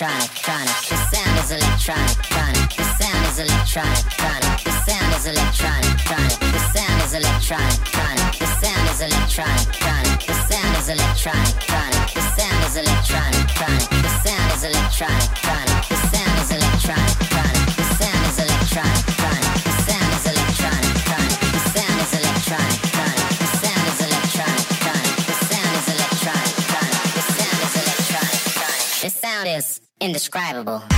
Electronic, tronic. The sound is electronic, tronic. The sound is electronic, tronic. The sound is electronic, tronic. The sound is electronic, tronic. The sound is electronic, tronic. The sound is electronic, indescribable.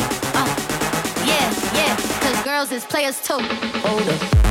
Girls is players too. Hold up.